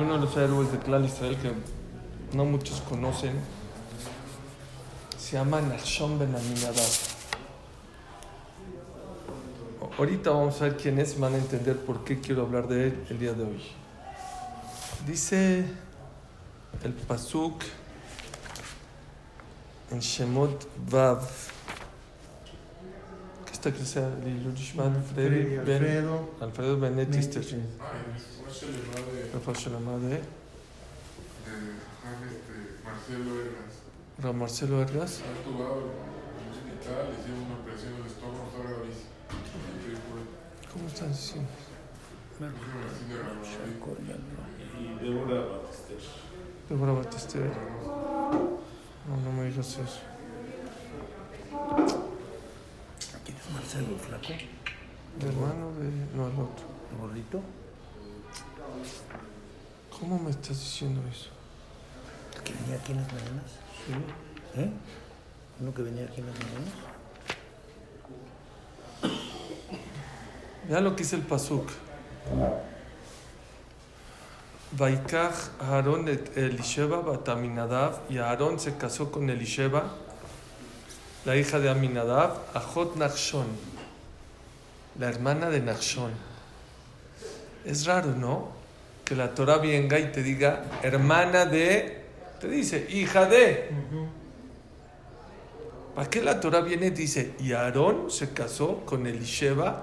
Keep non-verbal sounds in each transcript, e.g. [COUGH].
Uno de los héroes de Clan Israel que no muchos conocen se llama Nachshon Ben. Ahorita vamos a ver quién es, van a entender por qué quiero hablar de él el día de hoy. Dice el Pasuk en Shemot Vav. ¿Qué está que sea? Alfredo Ben Alfredo Benet Ister. Rafa Shalama de de este, Marcelo Ergas. Marcelo Ergas. Ha actuado en el hospital, le hicieron una operación en el estómago, está gravísimo. Sí, fue- ¿Cómo están diciendo? Y Débora Batista. Débora Batista. No, no me digas eso. ¿Quién es Marcelo, el flaco? El hermano de. No, el otro. ¿El gordito? ¿Cómo me estás diciendo eso? ¿El que venía aquí en las mañanas? Sí. ¿Eh? ¿Uno que venía aquí en las mañanas? Vean lo que dice el Pasuk. Vaikach Aarón Elisheba Bataminadav y Aarón se casó con Elisheba, la hija de Aminadav, Ajot Nachshon, la hermana de Nachshon. Es raro, ¿no? Que la Torah venga y te diga hermana de, te dice hija de. ¿Para qué la Torah viene y dice, y Aarón se casó con Elisheba,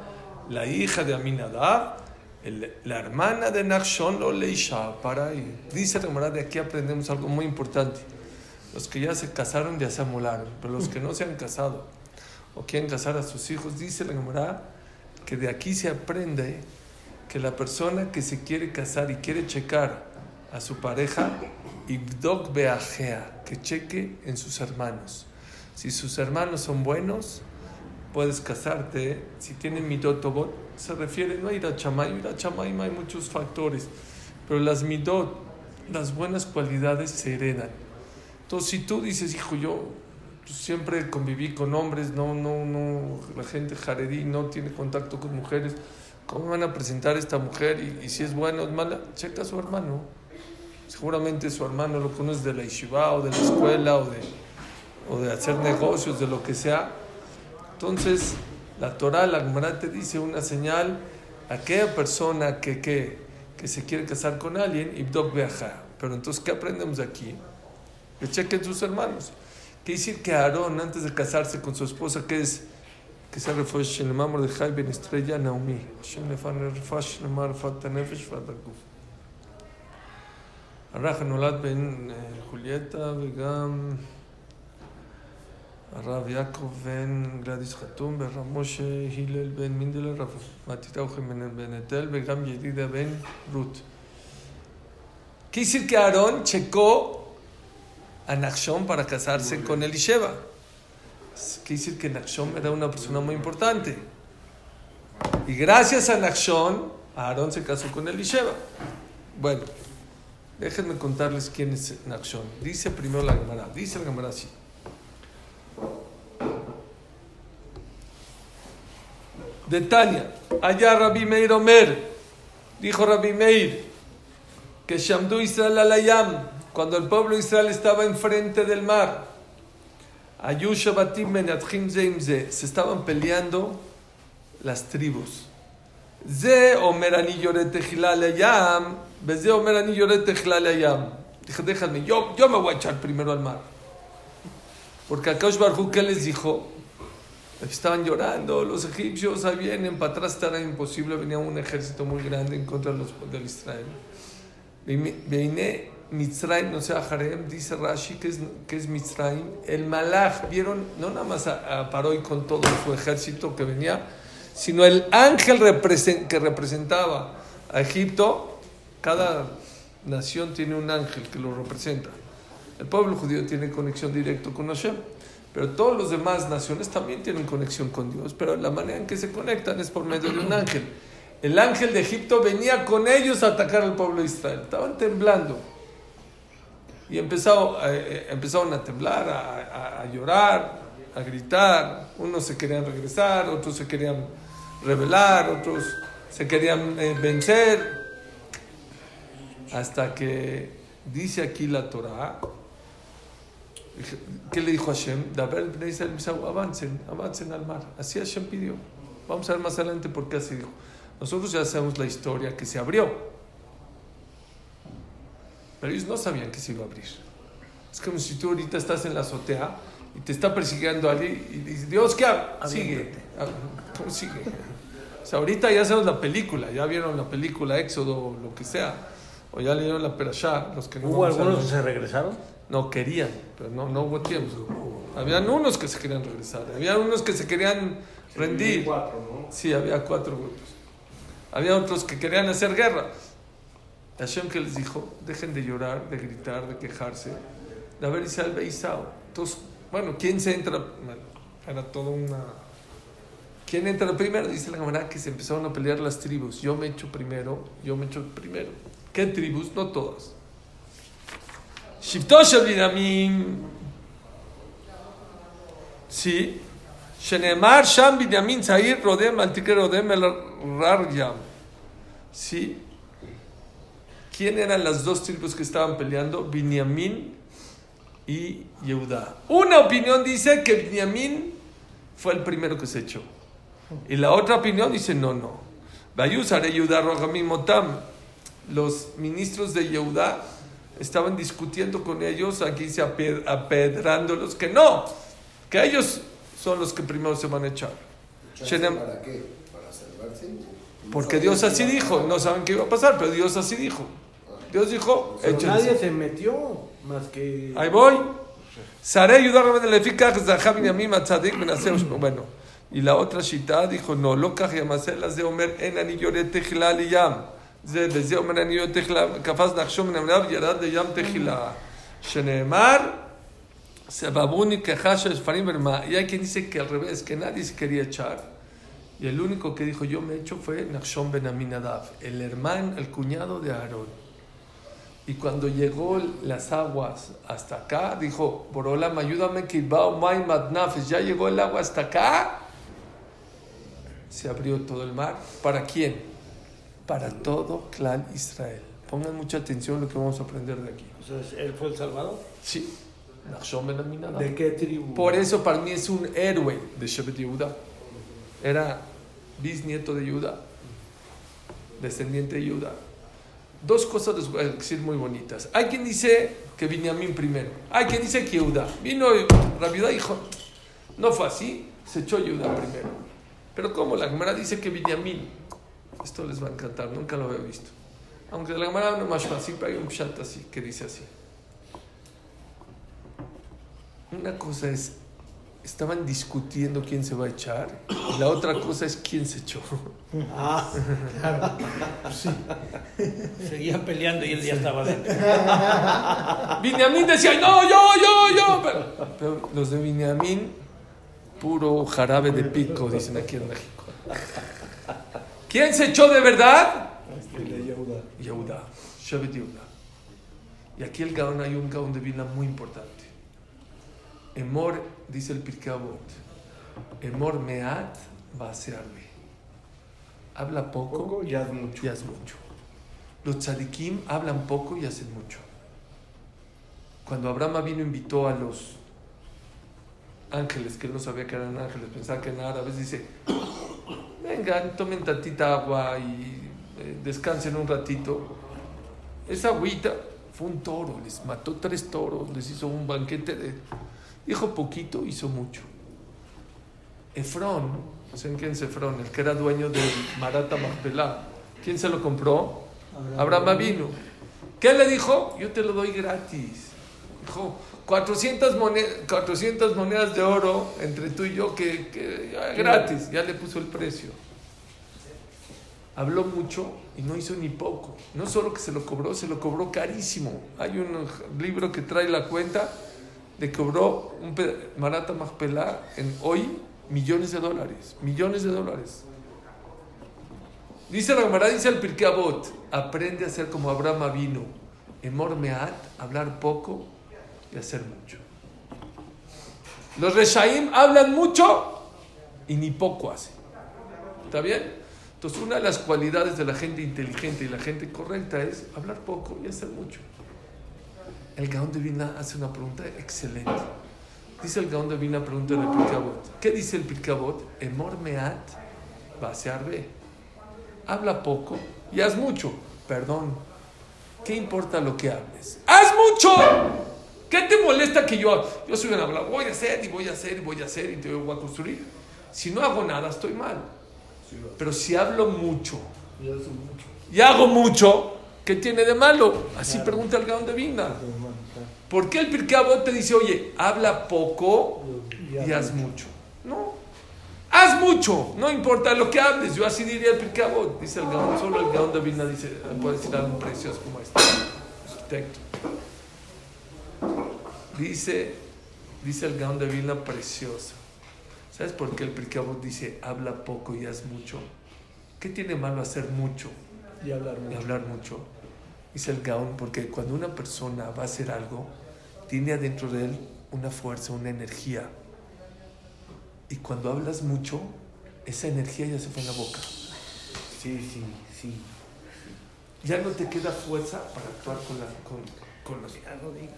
la hija de Aminadab, el- la hermana de Nachshon, lo Leisha, para ahí. Dice la de aquí aprendemos algo muy importante. Los que ya se casaron ya se amolaron, pero los que no se han casado o quieren casar a sus hijos, dice la Gemara, que de aquí se aprende que la persona que se quiere casar y quiere checar a su pareja, Ibdok Beajea, que cheque en sus hermanos. Si sus hermanos son buenos, puedes casarte. Si tienen midot tobot, se refiere no a ir a chamay, ir a hay muchos factores, pero las midot, las buenas cualidades se heredan. Entonces, si tú dices, hijo, yo pues, siempre conviví con hombres, no, no, no, la gente jaredí no tiene contacto con mujeres, ¿cómo van a presentar a esta mujer? Y, si es buena o es mala, checa a su hermano. Seguramente su hermano lo conoce de la yeshiva o de la escuela o de, o de hacer negocios, de lo que sea. Entonces, la Torah, la Gemara te dice una señal, aquella persona que, que, que se quiere casar con alguien, Ibdok Beaja. Pero entonces, ¿qué aprendemos de aquí? Que chequen sus hermanos. Quiere decir que Aarón, antes de casarse con su esposa, que es que se refuerza en el mamor de Jai Ben Estrella Naomi. Shem Lefan Refash Lemar Fat Nefesh Fat Aguf. הרח נולד בין אה, חולייתה וגם הרב יעקב בן גלדיס חתום ורב משה הלל בן מינדלר, רב מתתיהו בן בן אתל וגם ידידה בן רות. Quiere decir que Aarón checó a Nachshon para casarse con Elisheba. Quiere decir que Nachshon era una persona muy importante. Y gracias a Nachshon, Aarón se casó con Elisheba. Bueno, déjenme contarles quién es Nachshon. Dice primero la Gemara, dice la Gemara así. De Tania, allá Rabbi Meir Omer, dijo Rabbi Meir, que Shamdu Israel alayam, cuando el pueblo de Israel estaba enfrente del mar, se estaban peleando las tribus. Ze. Dije, déjame, yo, yo me voy a echar primero al mar. Porque a Kaush Barhu, ¿qué les dijo? Estaban llorando, los egipcios vienen, para atrás estará imposible, venía un ejército muy grande en contra de los del Israel. Mitzrayim, no sé, Harem, dice Rashi que es, que es Mitzrayim. El Malach, vieron, no nada más a, a con todo su ejército que venía, sino el ángel que representaba a Egipto. Cada nación tiene un ángel que lo representa. El pueblo judío tiene conexión directa con Hashem. Pero todas las demás naciones también tienen conexión con Dios, pero la manera en que se conectan es por medio de un ángel. El ángel de Egipto venía con ellos a atacar al pueblo de Israel. Estaban temblando. Y empezó, eh, empezaron a temblar, a, a, a, llorar, a gritar. Unos se querían regresar, otros se querían rebelar, otros se querían eh, vencer. Hasta que dice aquí la Torah, ¿qué le dijo Hashem? Israel Misau, avancen, avancen al mar. Así Hashem pidió. Vamos a ver más adelante por qué así dijo. Nosotros ya sabemos la historia que se abrió. Pero ellos no sabían que se iba a abrir. Es como si tú ahorita estás en la azotea y te está persiguiendo alguien y dices, Dios, ¿qué hago? Sigue. Ah, ¿Cómo sigue? O sea, ahorita ya sabemos la película, ya vieron la película Éxodo, lo que sea. O ya leyeron la Perashá, los que no ¿Hubo algunos que se regresaron? No querían, pero no, no hubo tiempo. Habían unos que se querían regresar, había unos que se querían rendir. Cuatro, ¿no? Sí, había cuatro grupos. Había otros que querían hacer guerra. Hashem que les dijo, dejen de llorar, de gritar, de quejarse. De haber Israel ve Isao. Entonces, bueno, ¿quién se entra? Era toda una... ¿Quién entra primero? Dice la camarada que se empezaron a pelear las tribus. Yo me echo primero, yo me echo primero. ¿Qué tribus? No todas. Shiftosh Binyamin. Sí. Shenemar Sham Zahir Rodem Antique Rodem El Raryam. Sí. ¿Quién eran las dos tribus que estaban peleando? Binyamin y Yehuda. Una opinión dice que Binyamin fue el primero que se echó. Y la otra opinión dice no, no. Vayusare Yehuda Rogamim Motam. Los ministros de Yehuda estaban discutiendo con ellos, aquí ape- apedrándolos, que no, que ellos son los que primero se van a echar. ¿Para qué? ¿Para salvarse? Porque Dios así dijo, no saben qué iba a pasar, pero Dios así dijo. Dios dijo, Pero échense. nadie se metió más que. Ahí voy. Saré ayudar a la eficaz de Javier Matzadik Benaseu. Bueno, y la otra shita dijo, no, lo las de Omer en anillo tejila liyam. זה בזה אומר אני לא תחילה, קפץ נחשו מן המנהב, ירד לים תחילה. שנאמר, סבבוני ככה של ספרים ולמה. Y hay quien dice que al revés, que nadie se quería echar. Y el único que dijo yo me echo fue Nachshon ben Aminadab, el hermano, el cuñado de Aarón. Y cuando llegó las aguas hasta acá, dijo, Borolam, ayúdame que Mai ya llegó el agua hasta acá. Se abrió todo el mar. ¿Para quién? Para todo clan Israel. Pongan mucha atención a lo que vamos a aprender de aquí. Entonces, ¿él fue el Salvador? Sí. ¿De qué tribu? Por eso para mí es un héroe de Shevet Yehuda. Era bisnieto de Yehuda, descendiente de Yehuda. Dos cosas a decir muy bonitas. Hay quien dice que Binyamin primero. Hay quien dice que Yehuda. Vino Rabiudá y no fue así, se echó Yehuda primero. Pero como la Gemara dice que Binyamin, esto les va a encantar, nunca lo había visto. Aunque la Gemara no más fácil, pero hay un chat así que dice así. Una cosa es, estaban discutiendo quién se va a echar, y la otra cosa es quién se echó. [LAUGHS] Ah, Seguían peleando y él ya estaba dentro. [LAUGHS] Binyamin decía, no, yo, yo, yo. Pero, pero los de Binyamin, puro jarabe de pico, dicen aquí en México. ¿Quién se echó de verdad? de Yehuda. Yehuda, Yehuda. Y aquí el Gaón hay un Gaón de Vilna muy importante. Emor, dice el Pirkei Emor meat va a hacerle. Habla poco, Poco y haz mucho. y haz mucho. Los tzadikim hablan poco y hacen mucho. Cuando Abraham vino invitó a los ángeles, que él no sabía que eran ángeles, pensaba que eran árabes, dice, vengan, tomen tantita agua y eh, descansen un ratito. Esa agüita fue un toro, les mató tres toros, les hizo un banquete de... Dijo poquito, hizo mucho. Efrón, ¿saben quién es Efrón? El que era dueño del Marata Machpelah. ¿Quién se lo compró? Abraham vino. ¿Qué le dijo? Yo te lo doy gratis. Dijo, 400, monedas, 400 monedas de oro entre tú y yo, que, que ya, gratis. Ya le puso el precio. Habló mucho y no hizo ni poco. No solo que se lo cobró, se lo cobró carísimo. Hay un libro que trae la cuenta que cobró un Marata Machpelah en hoy millones de dólares. Millones de dólares. Dice la Gemara, dice el Pirkei Avot, aprende a ser como Abraham vino. Emor meat, hablar poco y hacer mucho. Los Reshaim hablan mucho y ni poco hacen. ¿Está bien? Entonces, una de las cualidades de la gente inteligente y la gente correcta es hablar poco y hacer mucho. El Gaón de Vilna hace una pregunta excelente. Dice el Gaón de Vilna, pregunta en el Pirkabot. ¿Qué dice el Pirkabot? Emor meat be. Habla poco y haz mucho. Perdón. ¿Qué importa lo que hables? ¡Haz mucho! ¿Qué te molesta que yo Yo soy un hablador. Voy a hacer y voy a hacer y voy a hacer y te voy a construir. Si no hago nada, estoy mal. Pero si hablo mucho Y hago mucho, ¿qué tiene de malo? Así pregunta el Gaón de Vilna. ¿Por qué el Pirkei te dice, oye, habla poco Y y haz mucho? No. Haz mucho, no importa lo que hables. Yo así diría el Pirkei Dice el Gaón, solo el Gaón de Vilna dice, puede decir algo precioso como este. Arquitecto. Dice, dice el Gaón de Vilna precioso. ¿Sabes por qué el Pirkei dice, habla poco y haz mucho? ¿Qué tiene malo hacer mucho? Y hablar mucho. hablar mucho. Dice el Gaón, porque cuando una persona va a hacer algo, tiene adentro de él una fuerza, una energía. Y cuando hablas mucho, esa energía ya se fue en la boca. Sí, sí, sí. Ya no te queda fuerza para actuar con, la, con, con los... Ya no digas.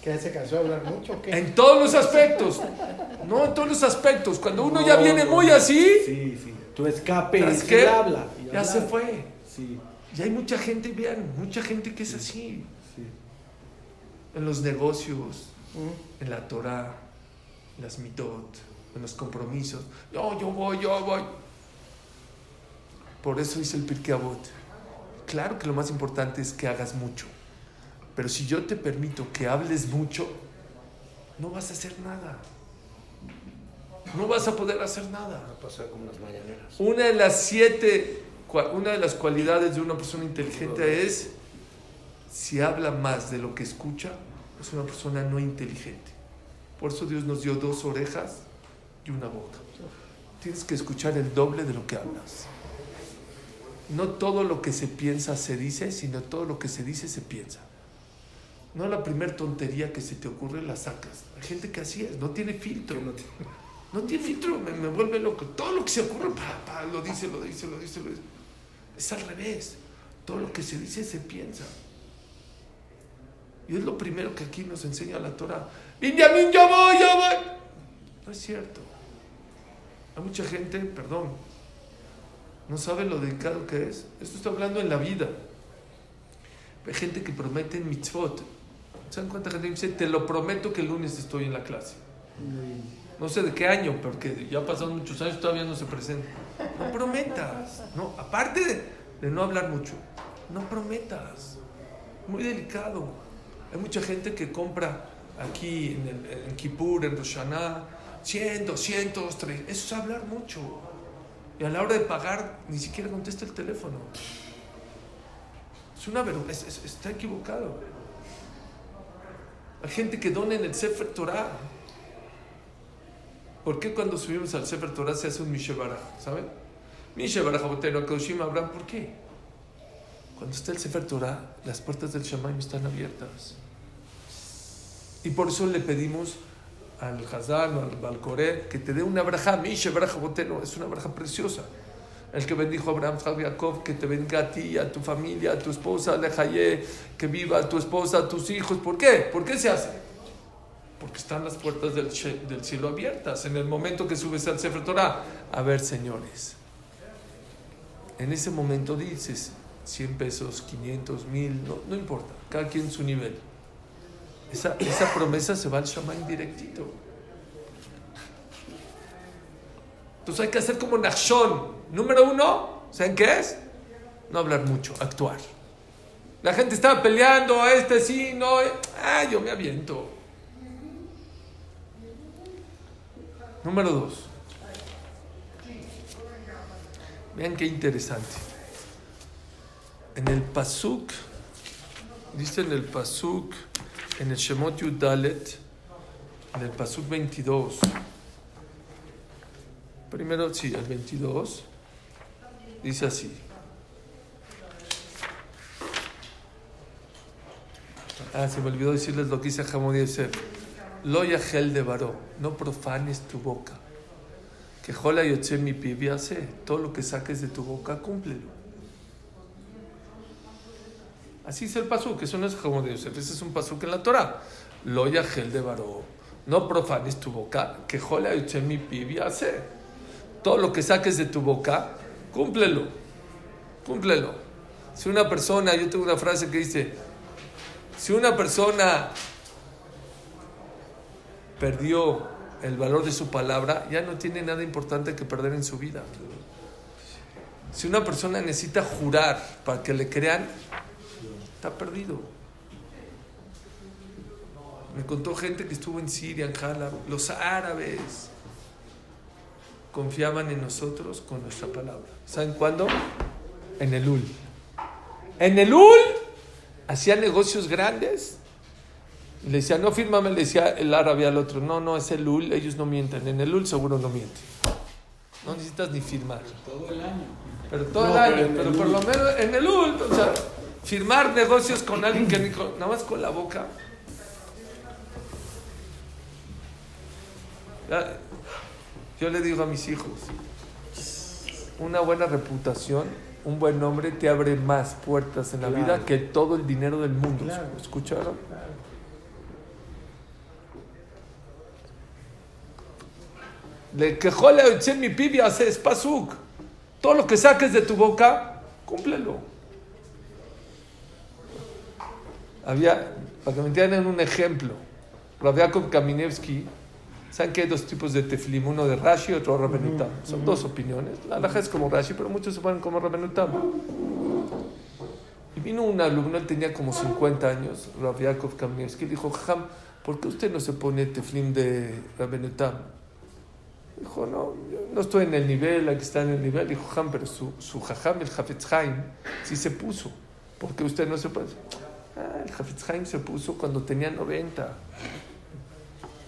¿Qué se cansó de hablar mucho o qué? En todos los aspectos. No en todos los aspectos. Cuando uno ya viene muy así, Sí, sí. Tu escape habla. Ya hablar. se fue. Sí, Y hay mucha gente, vean, mucha gente que es así. sí. En los negocios, Mm. en la Torah, en las mitot, en los compromisos. No, yo voy, yo voy. Por eso dice el Pirkei Avot. Claro que lo más importante es que hagas mucho. Pero si yo te permito que hables mucho, no vas a hacer nada. No vas a poder hacer nada. Va a pasar como las mañaneras. Una de las siete, una de las cualidades de una persona inteligente es, si habla más de lo que escucha, es una persona no inteligente. Por eso Dios nos dio dos orejas y una boca. Tienes que escuchar el doble de lo que hablas. No todo lo que se piensa se dice, sino todo lo que se dice se piensa. No la primer tontería que se te ocurre la sacas. Hay gente que así es, no tiene filtro. No tiene filtro, me, me vuelve loco. Todo lo que se ocurre, pa, pa, lo dice, lo dice, lo dice, lo dice. Es al revés. Todo lo que se dice se piensa. Y es lo primero que aquí nos enseña la Torah. Benjamín, yo voy, yo voy. No es cierto. Hay mucha gente, perdón, no sabe lo delicado que es. Esto está hablando en la vida. Hay gente que promete en mitzvot. ¿Saben cuánta gente dice? Te lo prometo que el lunes estoy en la clase. No sé de qué año, porque ya pasaron muchos años, todavía no se presenta. No prometas. No, aparte de, no hablar mucho, no prometas. Muy delicado. Hay mucha gente que compra aquí en, el, en Kippur, en Rosh Hashanah, 100, 200, 300. Eso es hablar mucho. Y a la hora de pagar, ni siquiera contesta el teléfono. Es una vergüenza, es- es- está equivocado. Hay gente que dona en el Sefer Torah. ¿Por qué cuando subimos al Sefer Torah se hace un Mishebaraj? ¿Saben? Mishebaraj, Kaushim, Abraham. ¿Por qué? Cuando está el Sefer Torah, las puertas del Shamaim están abiertas. Y por eso le pedimos al Hazán al Balcoré que te dé una braja, Mishebaraj, Aboteno. Es una braja preciosa. El que bendijo a Abraham, Jacob, Jacob, que te bendiga a ti, a tu familia, a tu esposa, Lejaye, que viva tu esposa, a tus hijos. ¿Por qué? ¿Por qué se hace? Porque están las puertas del, del cielo abiertas en el momento que subes al Sefer. A ver, señores, en ese momento dices 100 pesos, 500, 1000, no, no importa, cada quien su nivel. Esa, esa promesa se va al Shaman directito. Entonces hay que hacer como Nachshon. Número uno, ¿saben qué es? No hablar mucho, actuar. La gente estaba peleando, este sí, no. eh. Ah, yo me aviento. Número dos. Vean qué interesante. En el Pasuk, dice en el Pasuk, en el Shemot Yudalet, en el Pasuk 22. Primero, sí, el 22. Dice así. Ah, se me olvidó decirles lo que dice Hamon Yosef. Lo yahel de varó, no profanes tu boca. Que jola yotze mi pibi hace. Todo lo que saques de tu boca, cúmplelo. Así es el pasuk, eso no es como de Yosef, ese es un pasuk en la Torah. Lo yagel de varó. No profanes tu boca, que jola yotze mi pibi hace. Todo lo que saques de tu boca, cúmplelo. Cúmplelo. Si una persona, yo tengo una frase que dice, si una persona perdió el valor de su palabra, ya no tiene nada importante que perder en su vida. Si una persona necesita jurar para que le crean, está perdido. Me contó gente que estuvo en Siria, en Jalab, los árabes confiaban en nosotros con nuestra palabra. ¿Saben cuándo? En el UL. En el UL hacían negocios grandes. Y le decía, no fírmame, le decía el árabe al otro, no, no, es el UL, ellos no mienten. En el UL seguro no mienten. No necesitas ni firmar. Todo el año. Pero todo No, el año, pero pero, por lo menos en el UL, o sea, firmar negocios con alguien que ni con- nada más con la boca. Yo le digo a mis hijos, una buena reputación, un buen nombre te abre más puertas en la Claro. vida que todo el dinero del mundo. Claro. ¿Escucharon? Le quejó le mi pibi hace es pasuk. Todo lo que saques de tu boca, cúmplelo. Había, para que me entiendan un ejemplo, Rabiakov Kaminevsky, ¿saben que hay dos tipos de teflim? Uno de Rashi y otro Rabenutam. Son dos opiniones. La alaja es como Rashi, pero muchos se ponen como Rabenutam. Y vino un alumno, él tenía como 50 años, Rabiakov Kaminevsky, y dijo, Jam, ¿por qué usted no se pone teflim de Rabenutam? Dijo, no, no estoy en el nivel, aquí está en el nivel. Dijo, Jam, pero su, su jajam, el Hafetz Haim, sí se puso. ¿Por qué usted no se puede? Ah, el Hafetz Haim se puso cuando tenía 90.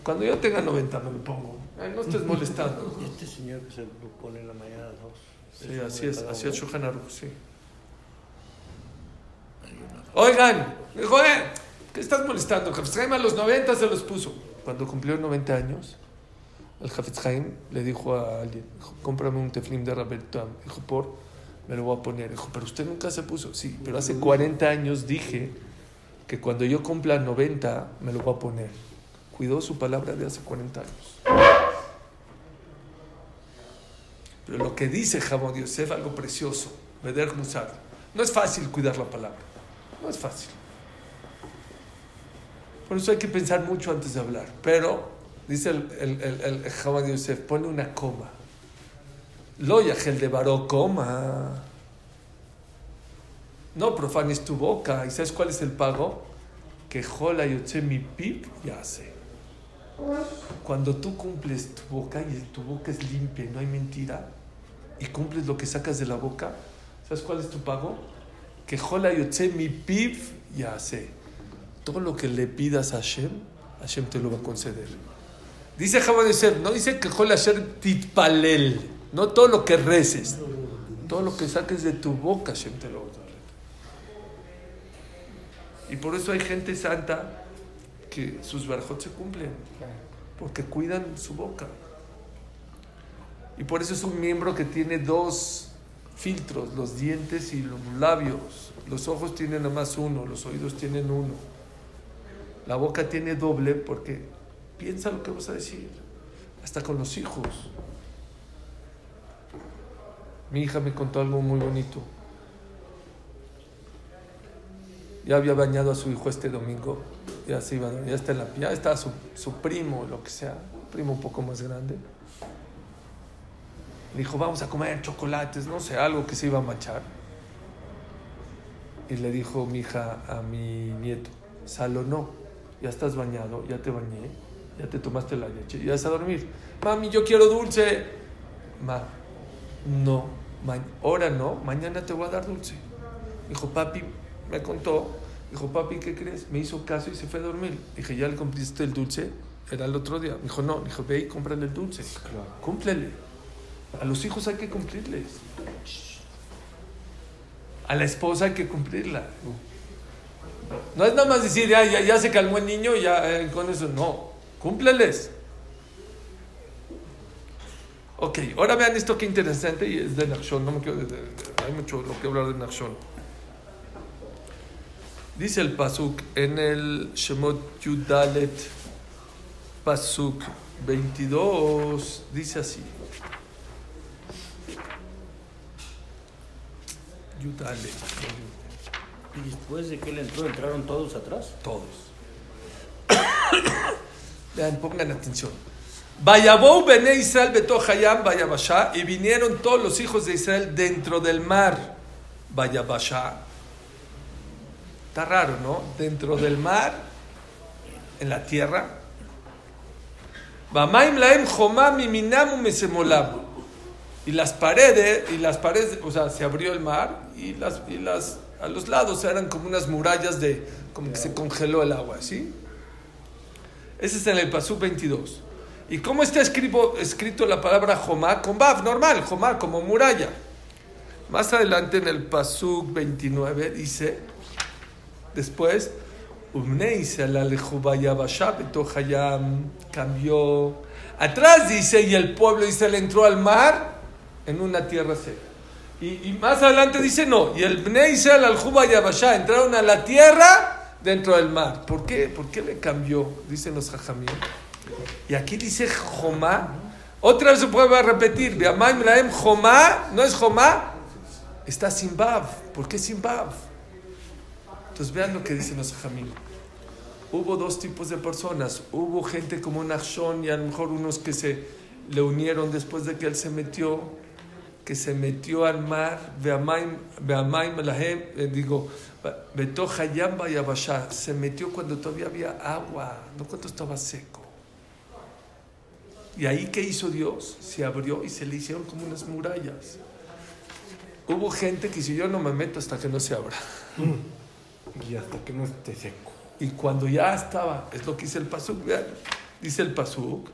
Cuando yo tenga 90 me lo pongo. Ay, no estés molestando. Y [LAUGHS] este señor que se lo pone en la mañana a dos. Sí, así es, así es Shulchan Aruch, sí. Oigan, dijo, eh, ¿qué estás molestando? Hafetz Haim a los 90 se los puso. Cuando cumplió 90 años, el Hafetz Haim le dijo a alguien, dijo, cómprame un teflim de Rabel Tam. Dijo, por, me lo voy a poner. Dijo, pero usted nunca se puso. Sí, pero hace 40 años dije que cuando yo cumpla 90 me lo voy a poner. Cuidó su palabra de hace 40 años. Pero lo que dice Jamón Yosef, algo precioso, Beder Musar, no es fácil cuidar la palabra. No es fácil. Por eso hay que pensar mucho antes de hablar. Pero, dice el, el, el, el Yosef, pone una coma. Lo yajel de baró, coma. No profanes tu boca. ¿Y sabes cuál es el pago? Que jola yotze mi pip y hace. Cuando tú cumples tu boca y tu boca es limpia y no hay mentira, y cumples lo que sacas de la boca, ¿sabes cuál es tu pago? Que jola yotze mi pip y hace. Todo lo que le pidas a Hashem, Hashem te lo va a conceder. Dice Jamón Yosef, no dice que Hashem titpalel, no todo lo que reces, todo lo que saques de tu boca, Hashem te. Y por eso hay gente santa que sus barjot se cumplen, porque cuidan su boca. Y por eso es un miembro que tiene dos filtros, los dientes y los labios. Los ojos tienen nada más uno, los oídos tienen uno. La boca tiene doble porque piensa lo que vas a decir, hasta con los hijos. Mi hija me contó algo muy bonito. Ya había bañado a su hijo este domingo, ya se iba, ya está en la ya estaba su, su primo, lo que sea, primo un poco más grande. Le dijo, vamos a comer chocolates, no sé, algo que se iba a machar. Y le dijo mi hija a mi nieto, Salo, no, ya estás bañado, ya te bañé, ya te tomaste la leche, ya vas a dormir. Mami, yo quiero dulce. Ma, no, ma- ahora no, mañana te voy a dar dulce. Dijo, papi, me contó, dijo, papi, ¿qué crees? Me hizo caso y se fue a dormir. Dije, ¿ya le cumpliste el dulce? Era el otro día. Dijo, no, dijo, ve y cómprale el dulce. Cúmplele. A los hijos hay que cumplirles. A la esposa hay que cumplirla. No es nada más decir, ya, ya, ya se calmó el niño, ya eh, con eso. No, cúmpleles. Ok, ahora vean esto que interesante y es de Nachshon. No me quiero, de- hay mucho lo que hablar de Nachshon. Dice el Pasuk en el Shemot Yudalet, Pasuk 22, dice así. Yudalet, Y después de que él entró, entraron todos atrás. todos. Vean, pongan atención. Vayabou bene Israel betohayam vayabashá y vinieron todos los hijos de Israel dentro del mar. Vayabashá. Está raro, ¿no? Dentro del mar, en la tierra. Vamaim laem jomam. Y las paredes, y las paredes, o sea, se abrió el mar y las, y las, a los lados eran como unas murallas de, como que se congeló el agua, ¿sí? Ese es en el Pasú 22. ¿Y cómo está escrito, la palabra Jomá? Con Baf, normal, Jomá, como muralla. Más adelante en el Pasú 29 dice, después, cambió. Atrás dice, y el pueblo Israel entró al mar en una tierra seca. Y, más adelante dice, no, y el Bnei Israel al Yabashá entraron a la tierra dentro del mar. ¿Por qué? ¿Por qué le cambió? Dicen los jajamín. Y aquí dice Jomá. Otra vez se puede repetir. Jomá. No es Jomá. Está sin Bav. ¿Por qué sin Bav? Entonces vean lo que dicen los jajamín. Hubo dos tipos de personas. Hubo gente como Nachshon y a lo mejor unos que se le unieron después de que él se metió, que se metió al mar, digo, se metió cuando todavía había agua, no cuando estaba seco. Y ahí, ¿qué hizo Dios? Se abrió y se le hicieron como unas murallas. Hubo gente que dice, yo no me meto hasta que no se abra. [LAUGHS] Y hasta que no esté seco. Y cuando ya estaba, es lo que dice el Pasuk, vean, dice el Pasuk,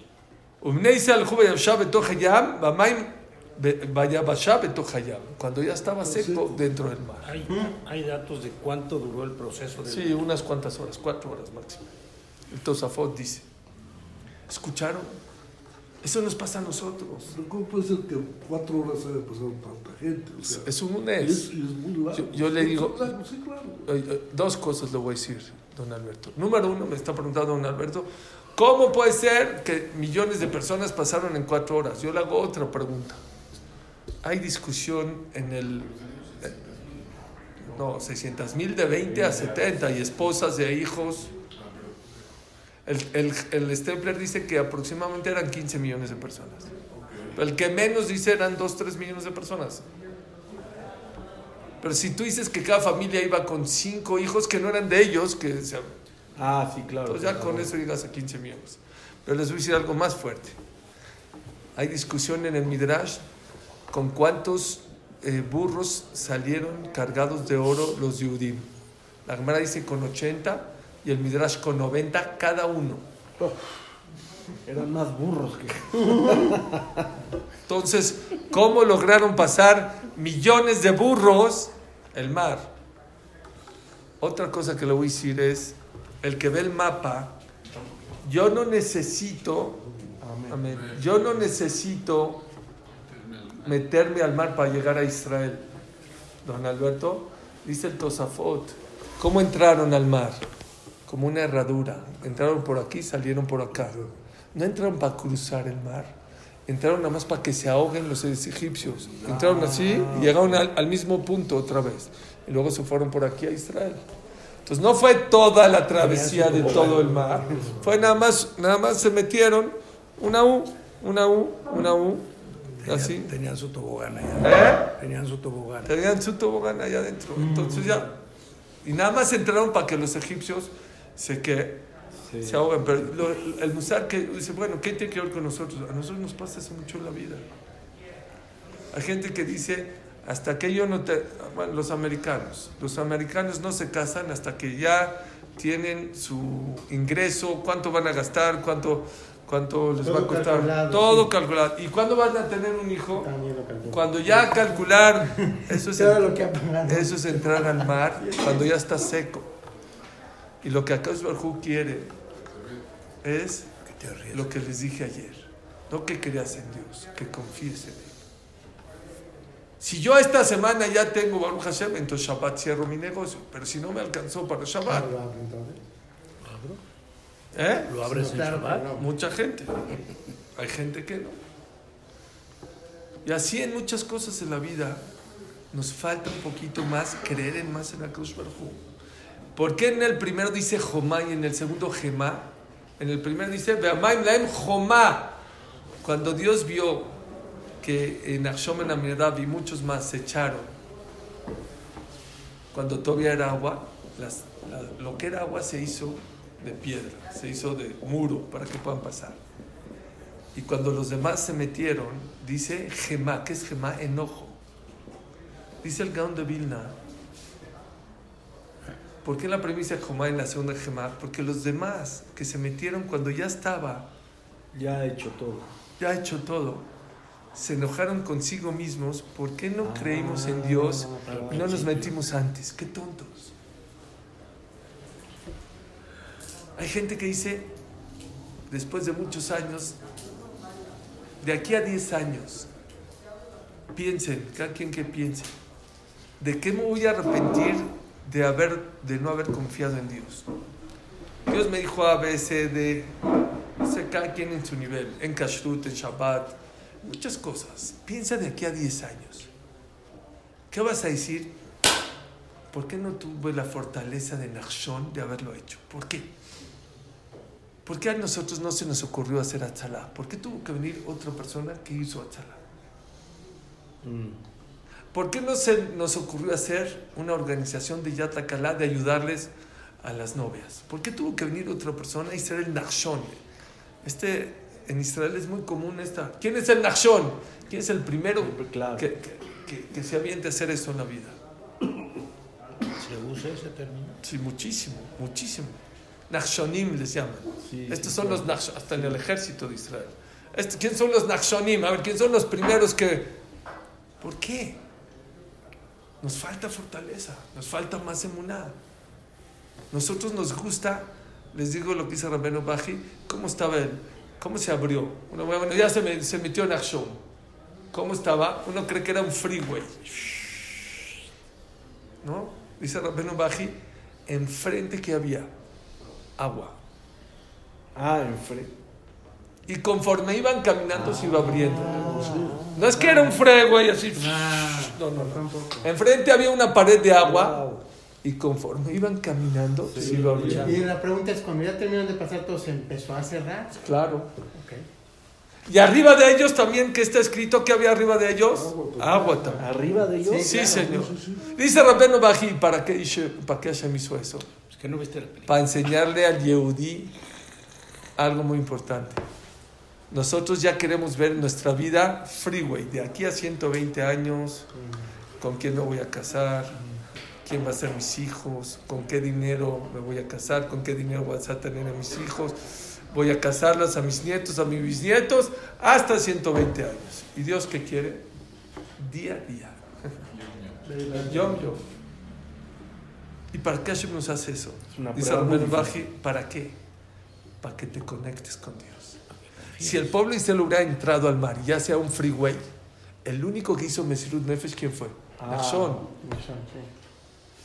"Umnei Israel juve yavshah betoch hayam, b'mayim be- vayabashah betoch hayam", cuando ya estaba seco dentro del mar. Hay, hay datos de cuánto duró el proceso del Sí, unas cuantas horas, cuatro horas máximo. El Tosafot dice, ¿escucharon? Eso nos pasa a nosotros. Pero ¿Cómo puede ser que cuatro horas haya pasado tanta gente? O sea, Es un es, y es muy largo. Yo- yo le digo- sí, claro. Eh, eh, Dos cosas le voy a decir, don Alberto. Número uno, me está preguntando don Alberto, ¿cómo puede ser que millones de personas pasaron en cuatro horas? Yo le hago otra pregunta. Hay discusión en el... eh, No, 600 mil de 20 a 70 y esposas de hijos. El, el, el Stepler dice que aproximadamente eran 15 millones de personas. El que menos dice eran 2, 3 millones de personas. Pero si tú dices que cada familia iba con cinco hijos que no eran de ellos, que se- Ah, sí, claro. entonces ya con eso llegas a 15 millones. Pero les voy a decir algo más fuerte. Hay discusión en el Midrash con cuántos eh, burros salieron cargados de oro los Yudim. La Gemara dice con 80 y el Midrash con 90 cada uno. Eran más burros que. Entonces, ¿cómo lograron pasar millones de burros el mar? Otra cosa que le voy a decir es, el que ve el mapa, yo no necesito, amén, yo no necesito meterme al mar para llegar a Israel. Don Alberto, dice el Tosafot, ¿cómo entraron al mar? Como una herradura. Entraron por aquí, salieron por acá. No entraron para cruzar el mar. Entraron nada más para que se ahoguen los egipcios. Entraron así y llegaron al, al mismo punto otra vez. Y luego se fueron por aquí a Israel. Entonces no fue toda la travesía de todo el mar. Fue nada más, nada más se metieron una U, una U, una U. Así. Tenían su tobogán allá. ¿Eh? Tenían su tobogán. Tenían su tobogán allá adentro. Entonces ya. Y nada más entraron para que los egipcios se, que, se ahoguen. Pero lo- el Musar que dice, bueno, ¿qué tiene que ver con nosotros? A nosotros nos pasa eso mucho en la vida. Hay gente que dice, hasta que yo no te... Bueno, los americanos. Los americanos no se casan hasta que ya tienen su ingreso, cuánto van a gastar, cuánto, cuánto les va a costar. calculado, Todo sí. calculado. ¿Y cuándo van a tener un hijo? También lo calculo. Cuando ya calcular, [LAUGHS] eso es, Todo lo que ha pagado. eso es entrar al mar cuando ya está seco. Y lo que Akash Barjú quiere es lo que les dije ayer. no que creas en Dios, que confíes en Él. Si yo esta semana ya tengo Baruch Hashem, entonces Shabbat cierro mi negocio. Pero si no me alcanzó para Shabbat. ¿Eh? ¿Lo abres en Claro, Shabbat? no. Mucha gente. Hay gente que no. Y así en muchas cosas en la vida nos falta un poquito más creer en más en la Cruz Baruj ¿Por qué en el primero dice Jomá y en el segundo Gemá? En el primero dice Ve'amayim laem Jomá. Cuando Dios vio que en Achshom en Aminadab y muchos más se echaron, cuando todavía era agua, las- la- lo que era agua se hizo de piedra, se hizo de muro para que puedan pasar. Y cuando los demás se metieron, dice Gemá, ¿qué es Gemá? Enojo. Dice el Gaon de Vilna. ¿Por qué en la premisa Gemá y en la segunda Gemá? Porque los demás que se metieron cuando ya estaba, Ya ha hecho todo. ya hecho todo, se enojaron consigo mismos. ¿Por qué no creímos en Dios y no nos metimos antes? ¡Qué tontos! Hay gente que dice, después de muchos años, de aquí a 10 años, piensen, cada quien que piense, ¿de qué me voy a arrepentir de, haber, de no haber confiado en Dios? Dios me dijo A, B, C, D, no sé, cada quien en su nivel, en Kashrut, en Shabbat, muchas cosas. Piensa de aquí a 10 años. ¿Qué vas a decir? ¿Por qué no tuve la fortaleza de Nachshon de haberlo hecho? ¿Por qué? ¿Por qué a nosotros no se nos ocurrió hacer Atzalá? ¿Por qué tuvo que venir otra persona que hizo Atzalá? ¿Por qué no se nos ocurrió hacer una organización de Yatakalá de ayudarles a las novias? ¿Por qué tuvo que venir otra persona y ser el Nachshon? Este, en Israel es muy común esta. ¿Quién es el Nachshon? ¿Quién es el primero Claro. que, que- que- que se aviente a hacer eso en la vida? ¿Se usa ese término? Sí, muchísimo, muchísimo. Nachshonim les llaman. Sí, Estos sí, son claro. los Nachshonim, hasta en el ejército de Israel. Este- ¿Quién son los Nachshonim? A ver, ¿quién son los primeros que...? ¿Por qué? Nos falta fortaleza, nos falta más emuná. Nosotros nos gusta, les digo lo que dice Rabeno Baji, ¿cómo estaba él? ¿Cómo se abrió? Uno, bueno, ya se, me- se metió en Nachshon. ¿Cómo estaba? Uno cree que era un freeway. ¿No? Dice Rabeno Baji, enfrente que había agua. Ah, enfrente. Y conforme iban caminando se iba abriendo. No es que era un freeway así. No, no, no. Enfrente había una pared de agua y conforme iban caminando se iba abriendo. Y la pregunta es, cuando ya terminaron de pasar todo, ¿se empezó a cerrar? Claro. Y arriba de ellos también, ¿qué está escrito? ¿Qué había arriba de ellos? Agua también. Arriba de ellos. Sí, claro. señor. Dice Rabeno Baji, ¿para qué, ¿para qué Hashem hizo eso? Es que no viste la película. Para enseñarle al Yehudí algo muy importante. Nosotros ya queremos ver nuestra vida freeway, de aquí a 120 años, con quién me voy a casar, quién va a ser mis hijos, con qué dinero me voy a casar, con qué dinero voy a tener a mis hijos, voy a casarlas a mis nietos, a mis bisnietos, hasta 120 años. ¿Y Dios qué quiere? Día a día. ¿Y para qué Hashem nos hace eso? Es una Dice. Baji, ¿para qué? Para que te conectes con Dios. Si el pueblo Israel hubiera entrado al mar, ya sea un freeway, el único que hizo Mesirut Nefesh, ¿quién fue? Ah, sí.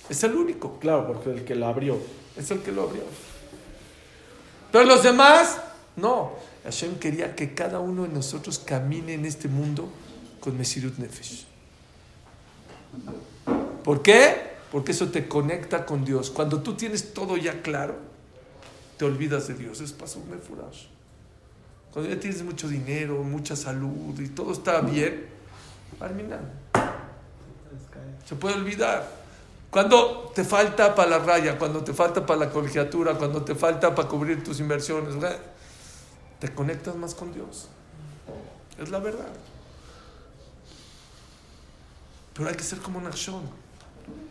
Es el único. Claro, porque el que la abrió. Es el que lo abrió. Pero los demás, no. Hashem quería que cada uno de nosotros camine en este mundo con Mesirut Nefesh. ¿Por qué? Porque eso te conecta con Dios. Cuando tú tienes todo ya claro, te olvidas de Dios. Es paso furash. Cuando ya tienes mucho dinero, mucha salud y todo está bien, termina. Se puede olvidar. Cuando te falta para la raya, cuando te falta para la colegiatura, cuando te falta para cubrir tus inversiones, te conectas más con Dios. Es la verdad. Pero hay que ser como Nachshon.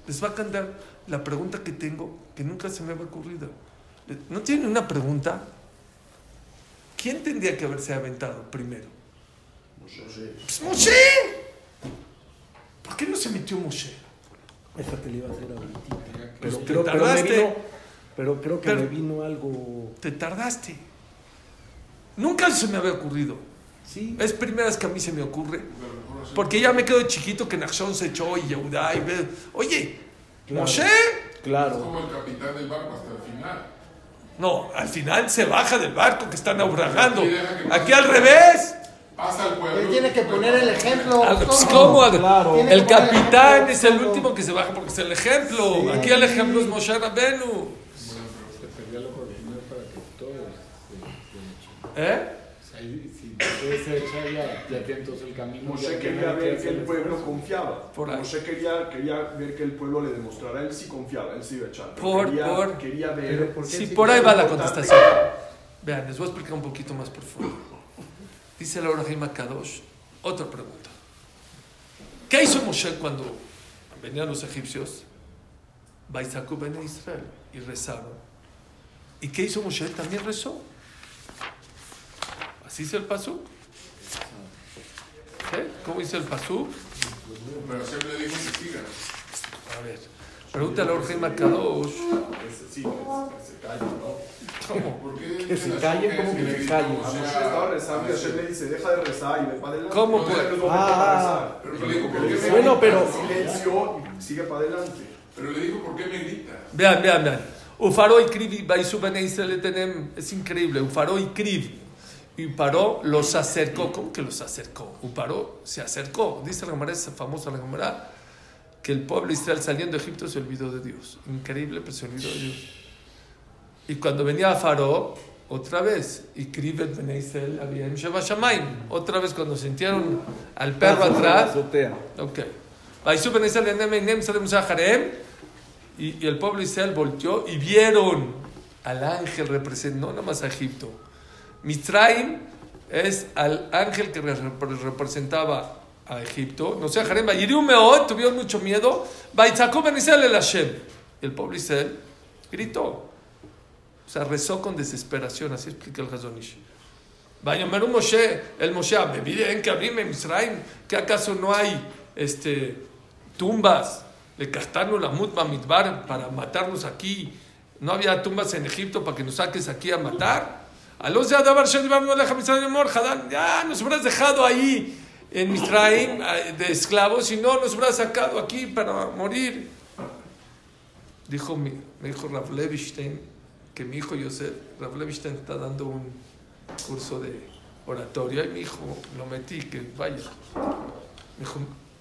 Les va a cantar la pregunta que tengo, que nunca se me había ocurrido. ¿No tienen una pregunta? ¿Quién tendría que haberse aventado primero? Pues Moshe. ¿Por qué no se metió Moshe? Esa te la iba a hacer ahorita. Pues Pero, te creo, pero me tardaste. vino, pero creo que Pero- me vino algo. Te tardaste. Nunca se me había ocurrido. Sí. Es primera vez que a mí se me ocurre. Porque ya me quedo chiquito que Nachshon se echó y Yehudá y ve. Oye, Claro. Moshe. Es Claro. como el capitán del barco hasta el final. No, al final se baja del barco que está naufragando. Aquí al revés. Pasa al pueblo. Él tiene que poner el ejemplo. Ah, pues, ¿cómo? Claro. El capitán ejemplo, es el último que se baja porque es el ejemplo. Sí. Aquí el ejemplo es Moshe Rabenu. Sería lo original para que todos se, ¿Eh? Echan ya, ya todos el camino. Moshe quería ver que el pueblo esfuerzo. confiaba. Por ahí. Moshe quería, quería ver que el pueblo le demostrara, él sí confiaba, él sí iba a echar. Por- quería, por- quería ver. ¿por Sí, sí? por ahí va la contestación. Vean, les voy a explicar un poquito más profundo. Dice la Orahim Kadosh, otra pregunta. ¿Qué hizo Moshe cuando venían los egipcios? Baizaku ben Israel y rezaron. ¿Y qué hizo Moshe? También rezó. Así dice el pasú. ¿Qué? ¿Cómo dice el pasú? Pero siempre le dijo que siga. A ver, pregúntale a Kadosh. Ese- Sí, que se calle, ¿no? ¿Cómo? ¿Por qué Que se las callen, mujeres como que le se gritan callen. como A Moshe estaba rezando y Hashem le dice, deja de rezar y ve para adelante. ¿Cómo momento Ah. para rezar. Pero Y le le dijo, dijo ¿por que qué le me Bueno, pero- silencio y sigue para adelante. Pero le dijo, ¿por qué me gritas? Vean, vean, vean. Ufaro y Kriv, Baisu Bene Israel es increíble. Ufaro y Kriv. Y paró, los acercó. ¿Cómo que los acercó? Uparó se acercó. Dice la Gemara, es famosa la Gemara, que el pueblo de Israel saliendo de Egipto se olvidó de Dios. Increíble, pero se olvidó de Dios. Y cuando venía Faro, otra vez, y Kriv et Bene Israel había. Otra vez, cuando sintieron al perro la atrás. Ok. Y, y el pueblo de Israel volteó y vieron al ángel representando, no nada más a Egipto. Mitzrayim es al ángel que re- representaba a Egipto. No sé, Harem, tuvieron mucho miedo. El Hashem. El de Israel gritó. O sea, rezó con desesperación, así explica el Hazonish. Vayomeru Moshe, el Moshe, me miren que Misraim, que acaso no hay este, tumbas de Castano la Mutma Midbar para matarnos aquí. No había tumbas en Egipto para que nos saques aquí a matar. A los de Adabar ya nos hubieras dejado ahí en Misraim eh, de esclavos y no nos hubieras sacado aquí para morir. Dijo mi, me dijo Rav Levistein que mi hijo Yosef, Rav Levistein está dando un curso de oratoria y mi hijo lo metí, que vaya. Me dijo,